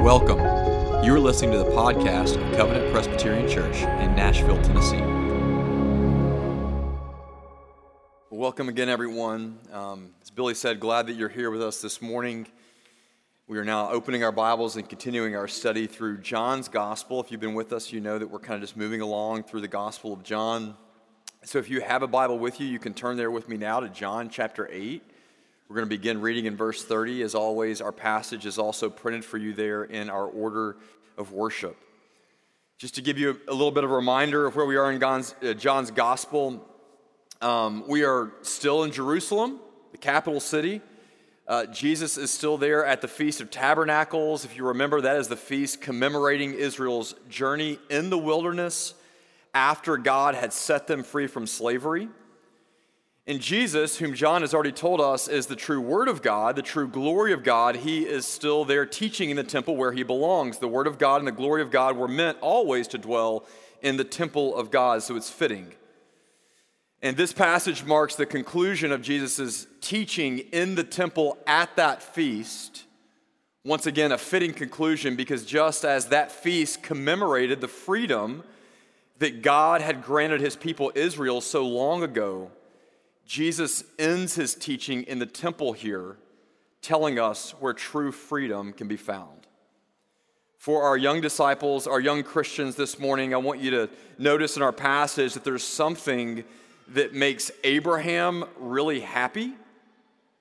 Welcome. You are listening to the podcast of Covenant Presbyterian Church in Nashville, Tennessee. Welcome again, everyone. Um, as Billy said, glad that you're here with us this morning. We are now opening our Bibles and continuing our study through John's Gospel. If you've been with us, you know that we're kind of just moving along through the Gospel of John. So if you have a Bible with you, you can turn there with me now to John chapter 8. We're going to begin reading in verse 30. As always, our passage is also printed for you there in our order of worship. Just to give you a little bit of a reminder of where we are in John's, uh, John's gospel, um, we are still in Jerusalem, the capital city. Uh, Jesus is still there at the Feast of Tabernacles. If you remember, that is the feast commemorating Israel's journey in the wilderness after God had set them free from slavery. And Jesus, whom John has already told us is the true Word of God, the true glory of God, he is still there teaching in the temple where he belongs. The Word of God and the glory of God were meant always to dwell in the temple of God, so it's fitting. And this passage marks the conclusion of Jesus' teaching in the temple at that feast. Once again, a fitting conclusion because just as that feast commemorated the freedom that God had granted his people Israel so long ago, Jesus ends his teaching in the temple here, telling us where true freedom can be found. For our young disciples, our young Christians this morning, I want you to notice in our passage that there's something that makes Abraham really happy.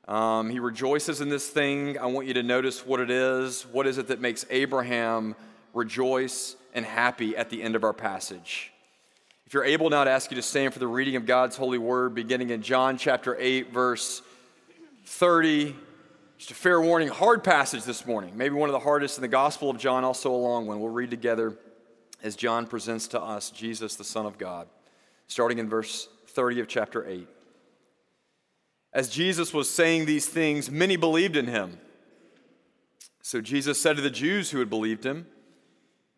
Um, he rejoices in this thing. I want you to notice what it is. What is it that makes Abraham rejoice and happy at the end of our passage? If you're able now to ask you to stand for the reading of God's holy word, beginning in John chapter 8, verse 30. Just a fair warning, hard passage this morning. Maybe one of the hardest in the Gospel of John, also a long one. We'll read together as John presents to us Jesus, the Son of God, starting in verse 30 of chapter 8. As Jesus was saying these things, many believed in him. So Jesus said to the Jews who had believed him,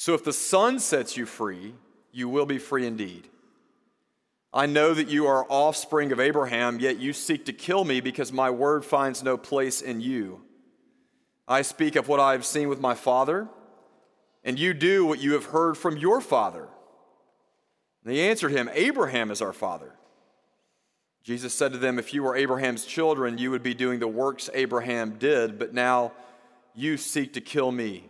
So if the son sets you free, you will be free indeed. I know that you are offspring of Abraham, yet you seek to kill me because my word finds no place in you. I speak of what I have seen with my father, and you do what you have heard from your father. And they answered him, Abraham is our father. Jesus said to them, If you were Abraham's children, you would be doing the works Abraham did, but now you seek to kill me,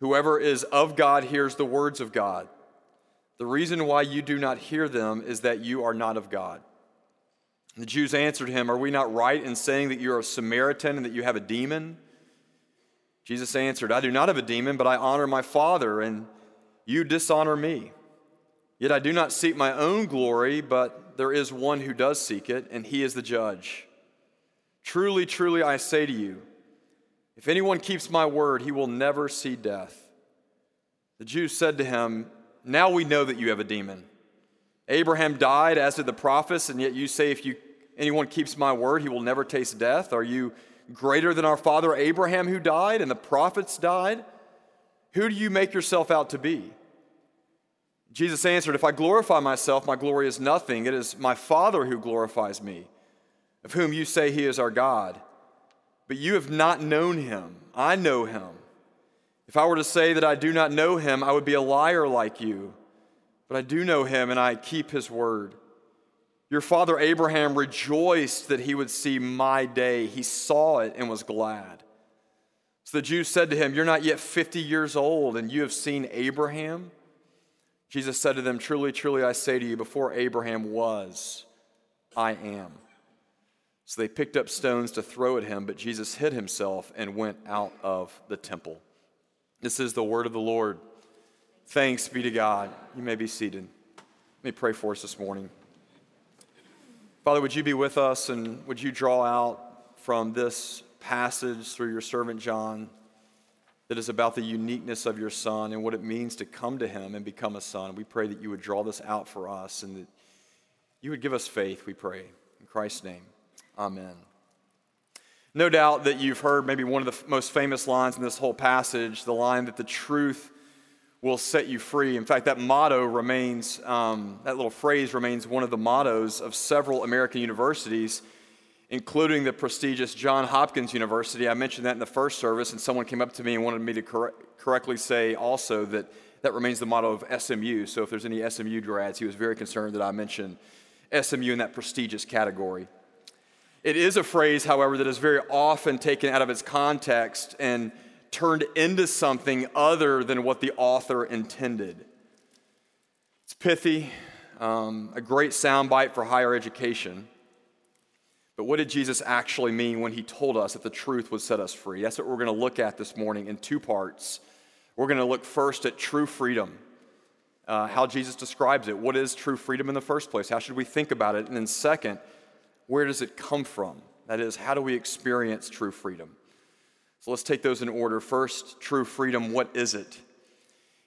Whoever is of God hears the words of God. The reason why you do not hear them is that you are not of God. The Jews answered him, Are we not right in saying that you're a Samaritan and that you have a demon? Jesus answered, I do not have a demon, but I honor my Father, and you dishonor me. Yet I do not seek my own glory, but there is one who does seek it, and he is the judge. Truly, truly, I say to you, if anyone keeps my word, he will never see death. The Jews said to him, Now we know that you have a demon. Abraham died, as did the prophets, and yet you say, if you, anyone keeps my word, he will never taste death. Are you greater than our father Abraham, who died, and the prophets died? Who do you make yourself out to be? Jesus answered, If I glorify myself, my glory is nothing. It is my Father who glorifies me, of whom you say he is our God. But you have not known him. I know him. If I were to say that I do not know him, I would be a liar like you. But I do know him, and I keep his word. Your father Abraham rejoiced that he would see my day. He saw it and was glad. So the Jews said to him, You're not yet 50 years old, and you have seen Abraham? Jesus said to them, Truly, truly, I say to you, before Abraham was, I am. So they picked up stones to throw at him, but Jesus hid himself and went out of the temple. This is the word of the Lord. Thanks be to God. You may be seated. Let me pray for us this morning. Father, would you be with us and would you draw out from this passage through your servant John that is about the uniqueness of your son and what it means to come to him and become a son. We pray that you would draw this out for us and that you would give us faith, we pray. In Christ's name, amen. No doubt that you've heard maybe one of the most famous lines in this whole passage the line that the truth will set you free. In fact, that motto remains, um, that little phrase remains one of the mottos of several American universities including the prestigious John Hopkins University. I mentioned that in the first service, and someone came up to me and wanted me to cor- correctly say also that that remains the motto of SMU. So if there's any SMU grads, he was very concerned that I mentioned SMU in that prestigious category. It is a phrase, however, that is very often taken out of its context and turned into something other than what the author intended. It's pithy, um, a great soundbite for higher education. But what did Jesus actually mean when he told us that the truth would set us free? That's what we're going to look at this morning in two parts. We're going to look first at true freedom, uh, how Jesus describes it. What is true freedom in the first place? How should we think about it? And then, second, where does it come from? That is, how do we experience true freedom? So let's take those in order. First, true freedom, what is it?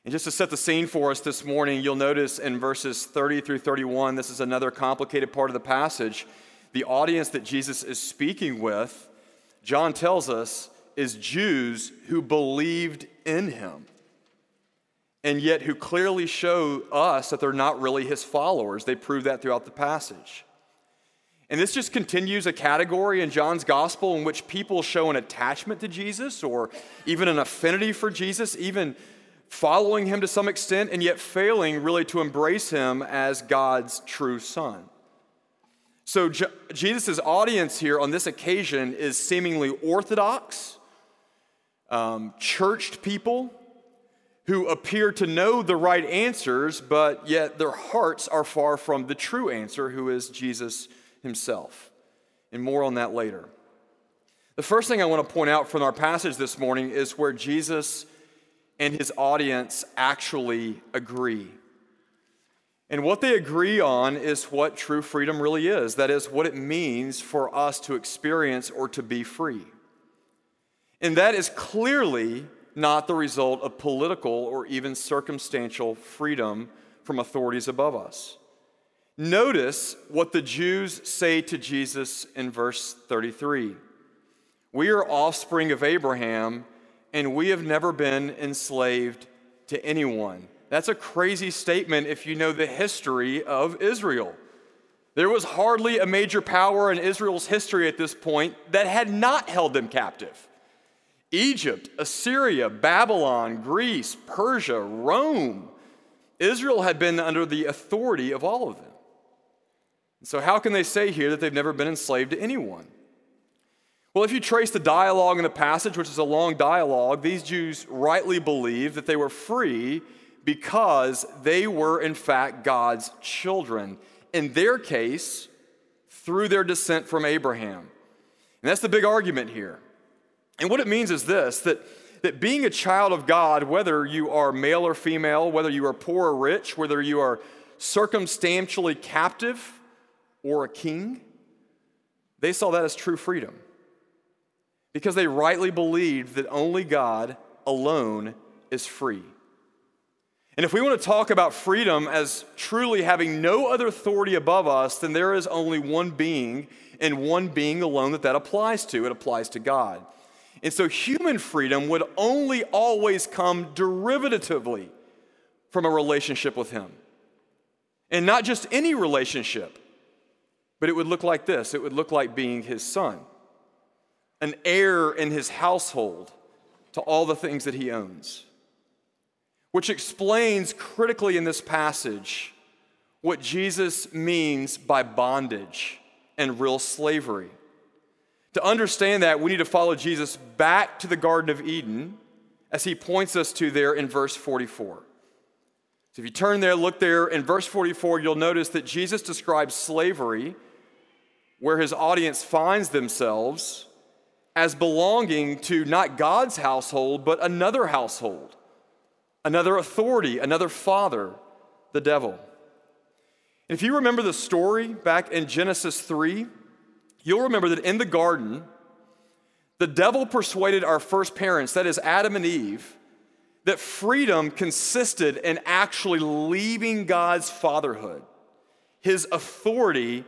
And just to set the scene for us this morning, you'll notice in verses 30 through 31, this is another complicated part of the passage the audience that Jesus is speaking with, John tells us, is Jews who believed in him and yet who clearly show us that they're not really his followers. They prove that throughout the passage. And this just continues a category in John's gospel in which people show an attachment to Jesus or even an affinity for Jesus, even following him to some extent, and yet failing really to embrace him as God's true son. So, Je- Jesus' audience here on this occasion is seemingly orthodox, um, churched people who appear to know the right answers, but yet their hearts are far from the true answer, who is Jesus himself. And more on that later. The first thing I want to point out from our passage this morning is where Jesus and his audience actually agree. And what they agree on is what true freedom really is. That is, what it means for us to experience or to be free. And that is clearly not the result of political or even circumstantial freedom from authorities above us. Notice what the Jews say to Jesus in verse 33 We are offspring of Abraham, and we have never been enslaved to anyone. That's a crazy statement if you know the history of Israel. There was hardly a major power in Israel's history at this point that had not held them captive. Egypt, Assyria, Babylon, Greece, Persia, Rome. Israel had been under the authority of all of them. So, how can they say here that they've never been enslaved to anyone? Well, if you trace the dialogue in the passage, which is a long dialogue, these Jews rightly believed that they were free because they were, in fact, God's children. In their case, through their descent from Abraham. And that's the big argument here. And what it means is this that, that being a child of God, whether you are male or female, whether you are poor or rich, whether you are circumstantially captive or a king, they saw that as true freedom. Because they rightly believed that only God alone is free. And if we want to talk about freedom as truly having no other authority above us, then there is only one being and one being alone that that applies to. It applies to God. And so human freedom would only always come derivatively from a relationship with Him. And not just any relationship, but it would look like this it would look like being His son, an heir in His household to all the things that He owns. Which explains critically in this passage what Jesus means by bondage and real slavery. To understand that, we need to follow Jesus back to the Garden of Eden as he points us to there in verse 44. So if you turn there, look there in verse 44, you'll notice that Jesus describes slavery, where his audience finds themselves, as belonging to not God's household, but another household, another authority, another father, the devil. If you remember the story back in Genesis 3, you'll remember that in the garden, the devil persuaded our first parents, that is Adam and Eve, that freedom consisted in actually leaving God's fatherhood, his authority,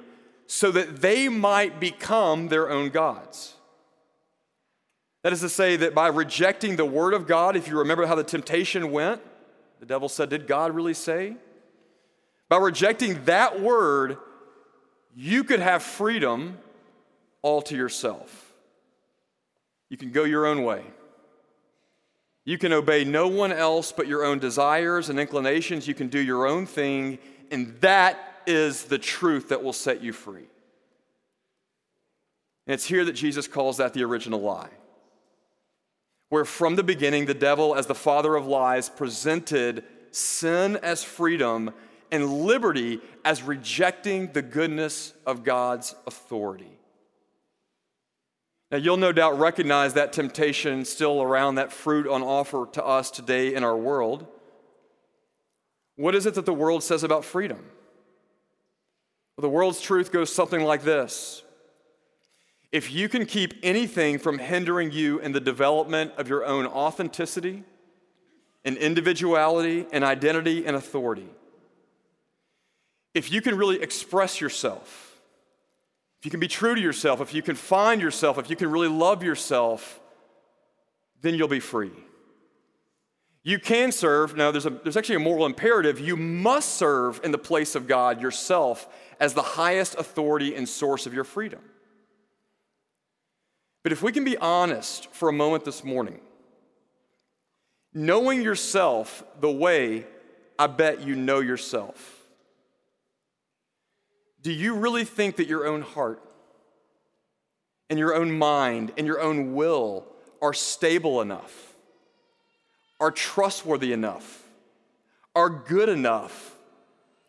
so that they might become their own gods. That is to say, that by rejecting the word of God, if you remember how the temptation went, the devil said, Did God really say? By rejecting that word, you could have freedom all to yourself. You can go your own way. You can obey no one else but your own desires and inclinations. You can do your own thing, and that is the truth that will set you free. And it's here that Jesus calls that the original lie. Where from the beginning, the devil, as the father of lies, presented sin as freedom and liberty as rejecting the goodness of God's authority. Now, you'll no doubt recognize that temptation still around that fruit on offer to us today in our world. What is it that the world says about freedom? The world's truth goes something like this If you can keep anything from hindering you in the development of your own authenticity and individuality and identity and authority, if you can really express yourself, if you can be true to yourself, if you can find yourself, if you can really love yourself, then you'll be free. You can serve. Now, there's, a, there's actually a moral imperative. You must serve in the place of God yourself as the highest authority and source of your freedom. But if we can be honest for a moment this morning, knowing yourself the way I bet you know yourself, do you really think that your own heart and your own mind and your own will are stable enough, are trustworthy enough, are good enough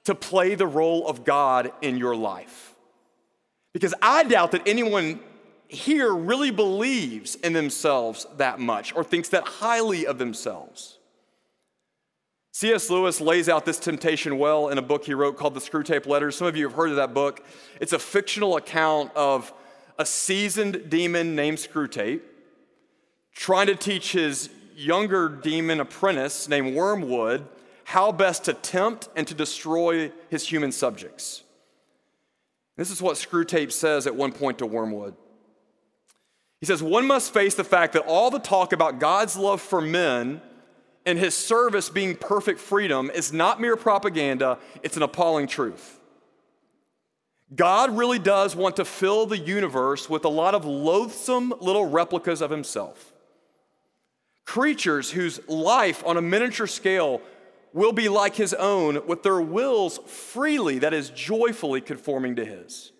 to play the role of God in your life? Because I doubt that anyone here really believes in themselves that much or thinks that highly of themselves. C.S. Lewis lays out this temptation well in a book he wrote called The Screwtape Letters. Some of you have heard of that book. It's a fictional account of a seasoned demon named Screwtape trying to teach his younger demon apprentice named Wormwood how best to tempt and to destroy his human subjects. This is what Screwtape says at one point to Wormwood. He says, One must face the fact that all the talk about God's love for men and his service being perfect freedom is not mere propaganda, it's an appalling truth. God really does want to fill the universe with a lot of loathsome little replicas of himself. Creatures whose life on a miniature scale will be like his own, with their wills freely, that is, joyfully conforming to his.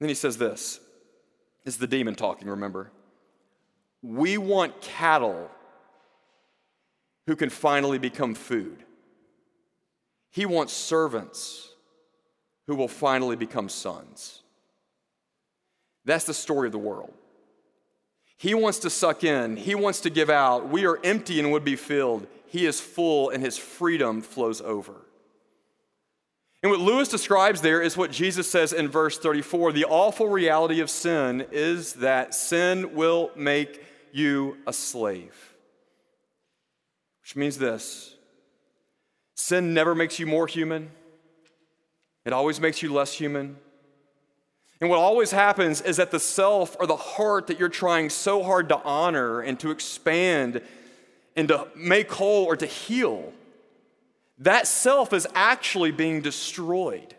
Then he says this is the demon talking, remember. We want cattle who can finally become food. He wants servants who will finally become sons. That's the story of the world. He wants to suck in, he wants to give out. We are empty and would be filled. He is full and his freedom flows over. And what Lewis describes there is what Jesus says in verse 34 the awful reality of sin is that sin will make you a slave. Which means this sin never makes you more human, it always makes you less human. And what always happens is that the self or the heart that you're trying so hard to honor and to expand and to make whole or to heal that self is actually being destroyed.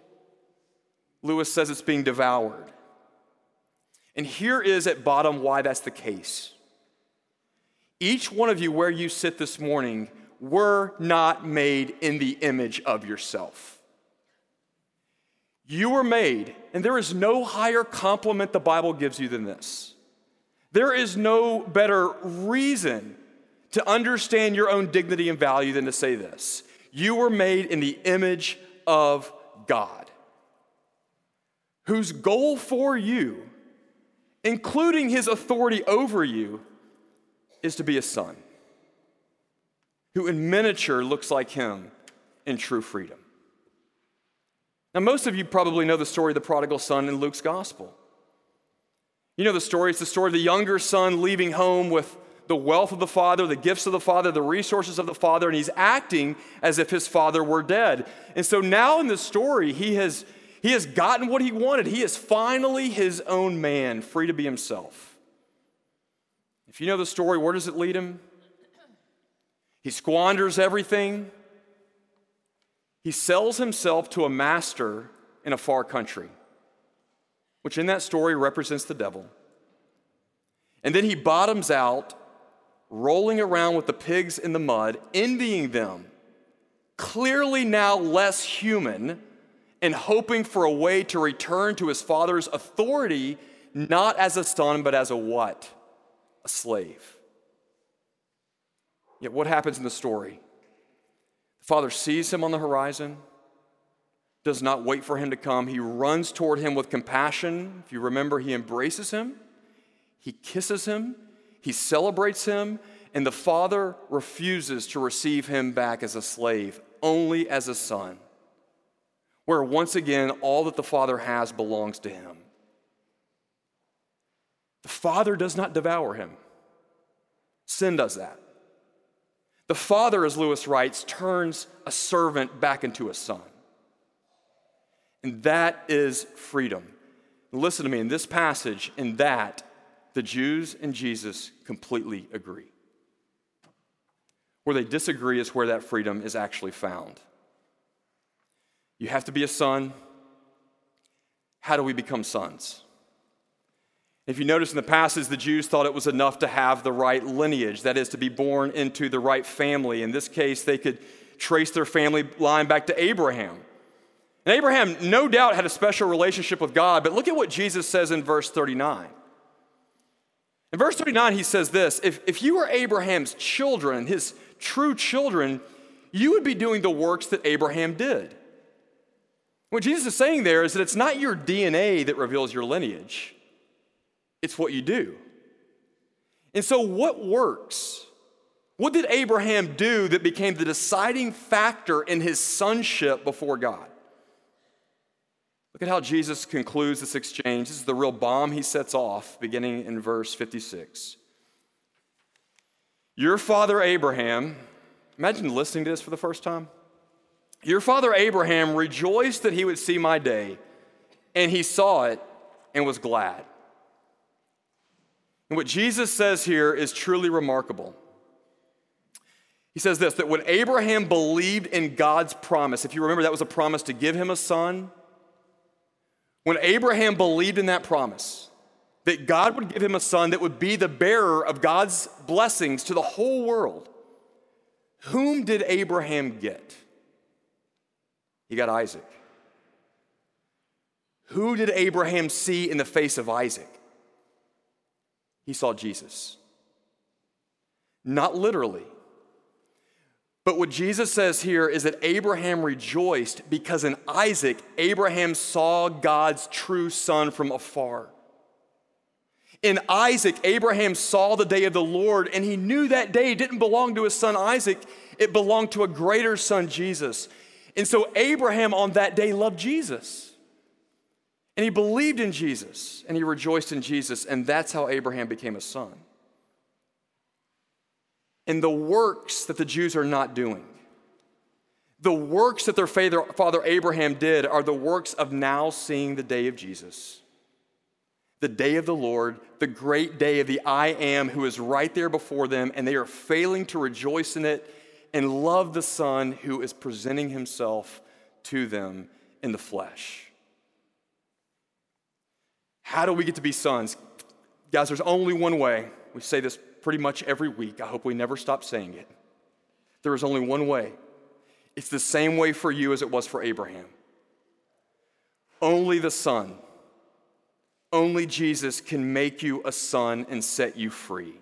Lewis says it's being devoured. And here is at bottom why that's the case. Each one of you, where you sit this morning, were not made in the image of yourself. You were made, and there is no higher compliment the Bible gives you than this. There is no better reason to understand your own dignity and value than to say this You were made in the image of God, whose goal for you, including his authority over you, is to be a son who in miniature looks like him in true freedom. Now, most of you probably know the story of the prodigal son in Luke's gospel. You know the story. It's the story of the younger son leaving home with the wealth of the father, the gifts of the father, the resources of the father, and he's acting as if his father were dead. And so now in the story, he has, he has gotten what he wanted. He is finally his own man, free to be himself. If you know the story, where does it lead him? He squanders everything. He sells himself to a master in a far country which in that story represents the devil. And then he bottoms out, rolling around with the pigs in the mud, envying them, clearly now less human, and hoping for a way to return to his father's authority, not as a son, but as a what? A slave. Yet what happens in the story? The father sees him on the horizon does not wait for him to come. He runs toward him with compassion. If you remember, he embraces him, he kisses him, he celebrates him, and the father refuses to receive him back as a slave, only as a son, where once again all that the father has belongs to him. The father does not devour him, sin does that. The father, as Lewis writes, turns a servant back into a son. And that is freedom. Listen to me, in this passage, in that, the Jews and Jesus completely agree. Where they disagree is where that freedom is actually found. You have to be a son. How do we become sons? If you notice in the passage, the Jews thought it was enough to have the right lineage, that is, to be born into the right family. In this case, they could trace their family line back to Abraham. And Abraham, no doubt, had a special relationship with God, but look at what Jesus says in verse 39. In verse 39, he says this if, if you were Abraham's children, his true children, you would be doing the works that Abraham did. What Jesus is saying there is that it's not your DNA that reveals your lineage, it's what you do. And so, what works? What did Abraham do that became the deciding factor in his sonship before God? Look at how Jesus concludes this exchange. This is the real bomb he sets off, beginning in verse 56. Your father Abraham, imagine listening to this for the first time. Your father Abraham rejoiced that he would see my day, and he saw it and was glad. And what Jesus says here is truly remarkable. He says this that when Abraham believed in God's promise, if you remember, that was a promise to give him a son when Abraham believed in that promise, that God would give him a son that would be the bearer of God's blessings to the whole world, whom did Abraham get? He got Isaac. Who did Abraham see in the face of Isaac? He saw Jesus. Not literally, but what Jesus says here is that Abraham rejoiced because in Isaac, Abraham saw God's true son from afar. In Isaac, Abraham saw the day of the Lord, and he knew that day didn't belong to his son Isaac, it belonged to a greater son, Jesus. And so Abraham on that day loved Jesus. And he believed in Jesus, and he rejoiced in Jesus, and that's how Abraham became a son in the works that the Jews are not doing. The works that their father Abraham did are the works of now seeing the day of Jesus. The day of the Lord, the great day of the I am who is right there before them, and they are failing to rejoice in it and love the Son who is presenting himself to them in the flesh. How do we get to be sons? Guys, there's only one way. We say this pretty much every week. I hope we never stop saying it. There is only one way. It's the same way for you as it was for Abraham. Only the Son, only Jesus can make you a son and set you free.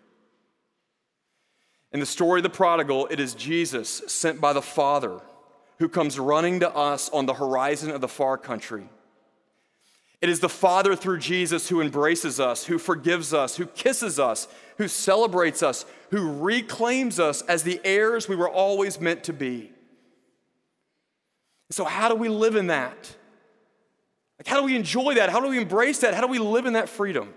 In the story of the prodigal, it is Jesus sent by the Father who comes running to us on the horizon of the far country. It is the Father through Jesus who embraces us, who forgives us, who kisses us, who celebrates us, who reclaims us as the heirs we were always meant to be. So, how do we live in that? Like, how do we enjoy that? How do we embrace that? How do we live in that freedom?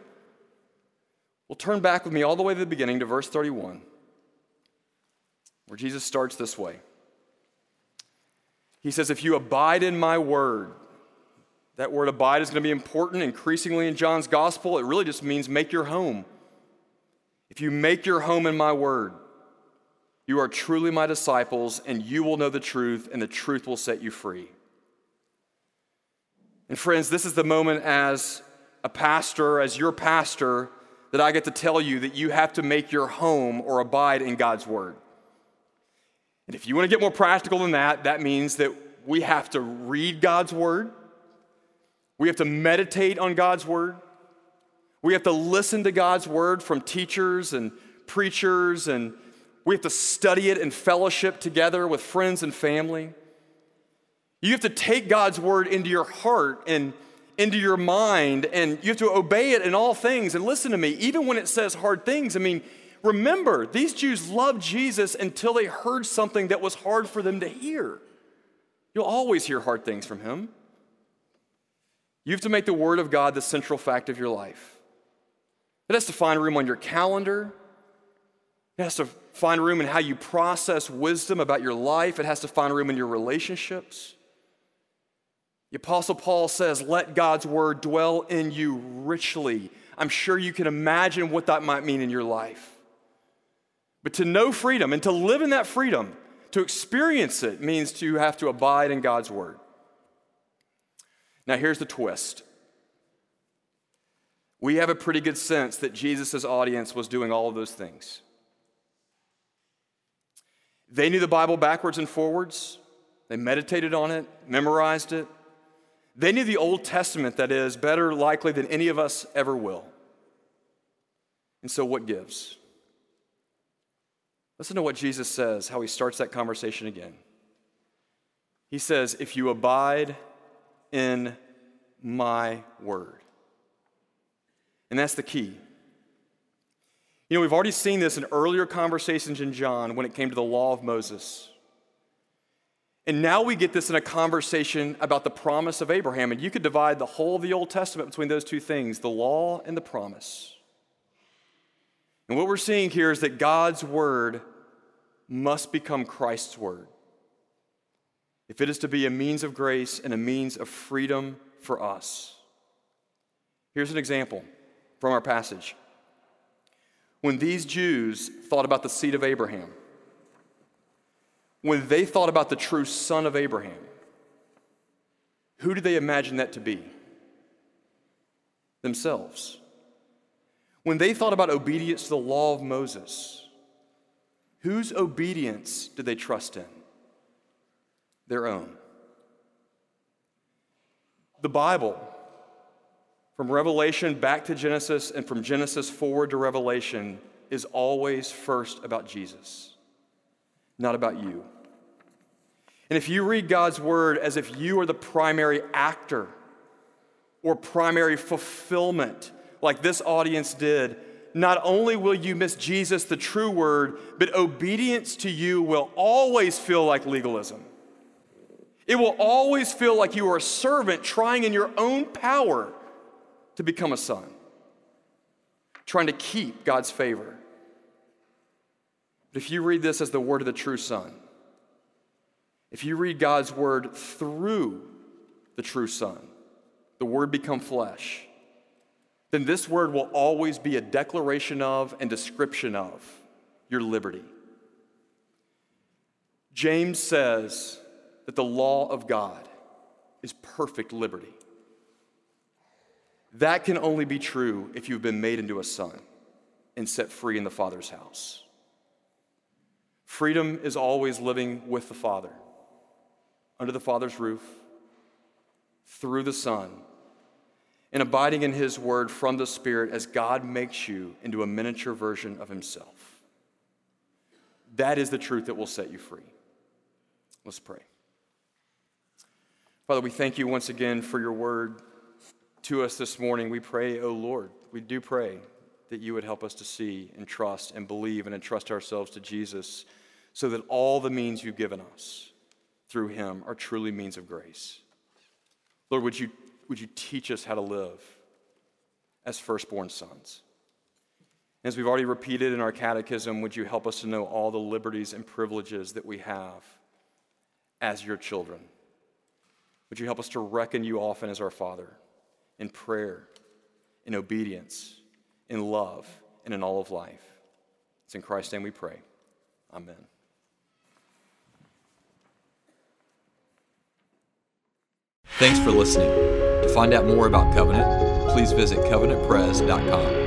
Well, turn back with me all the way to the beginning to verse 31, where Jesus starts this way. He says, If you abide in my word, that word abide is going to be important increasingly in John's gospel. It really just means make your home. If you make your home in my word, you are truly my disciples, and you will know the truth, and the truth will set you free. And friends, this is the moment as a pastor, as your pastor, that I get to tell you that you have to make your home or abide in God's word. And if you want to get more practical than that, that means that we have to read God's word, we have to meditate on God's word, we have to listen to God's word from teachers and preachers, and we have to study it in fellowship together with friends and family. You have to take God's word into your heart and into your mind, and you have to obey it in all things. And listen to me, even when it says hard things, I mean, remember, these Jews loved Jesus until they heard something that was hard for them to hear. You'll always hear hard things from him. You have to make the Word of God the central fact of your life. It has to find room on your calendar. It has to find room in how you process wisdom about your life. It has to find room in your relationships. The Apostle Paul says, Let God's word dwell in you richly. I'm sure you can imagine what that might mean in your life. But to know freedom and to live in that freedom, to experience it, means to have to abide in God's word. Now, here's the twist. We have a pretty good sense that Jesus' audience was doing all of those things. They knew the Bible backwards and forwards. They meditated on it, memorized it, they knew the Old Testament, that is, better likely than any of us ever will. And so, what gives? Listen to what Jesus says, how he starts that conversation again. He says, If you abide in my word. And that's the key. You know, we've already seen this in earlier conversations in John when it came to the law of Moses. And now we get this in a conversation about the promise of Abraham. And you could divide the whole of the Old Testament between those two things the law and the promise. And what we're seeing here is that God's word must become Christ's word. If it is to be a means of grace and a means of freedom for us. Here's an example from our passage. When these Jews thought about the seed of Abraham, when they thought about the true son of Abraham, who did they imagine that to be? Themselves. When they thought about obedience to the law of Moses, whose obedience did they trust in? Their own. The Bible, from Revelation back to Genesis and from Genesis forward to Revelation, is always first about Jesus not about you. And if you read God's word as if you are the primary actor or primary fulfillment, like this audience did, not only will you miss Jesus, the true word, but obedience to you will always feel like legalism. It will always feel like you are a servant trying in your own power to become a son, trying to keep God's favor. But if you read this as the word of the true Son, if you read God's word through the true Son, the word become flesh, then this word will always be a declaration of and description of your liberty. James says that the law of God is perfect liberty. That can only be true if you've been made into a son and set free in the Father's house. Freedom is always living with the Father, under the Father's roof, through the Son, and abiding in His Word from the Spirit as God makes you into a miniature version of Himself. That is the truth that will set you free. Let's pray. Father, we thank you once again for your word to us this morning. We pray, O oh Lord, we do pray that you would help us to see and trust and believe and entrust ourselves to Jesus so that all the means you've given us through him are truly means of grace. Lord, would you, would you teach us how to live as firstborn sons? As we've already repeated in our catechism, would you help us to know all the liberties and privileges that we have as your children? Would you help us to reckon you often as our Father in prayer, in obedience, in love, and in all of life? It's in Christ's name we pray. Amen. Thanks for listening. To find out more about Covenant, please visit covenantpres.com.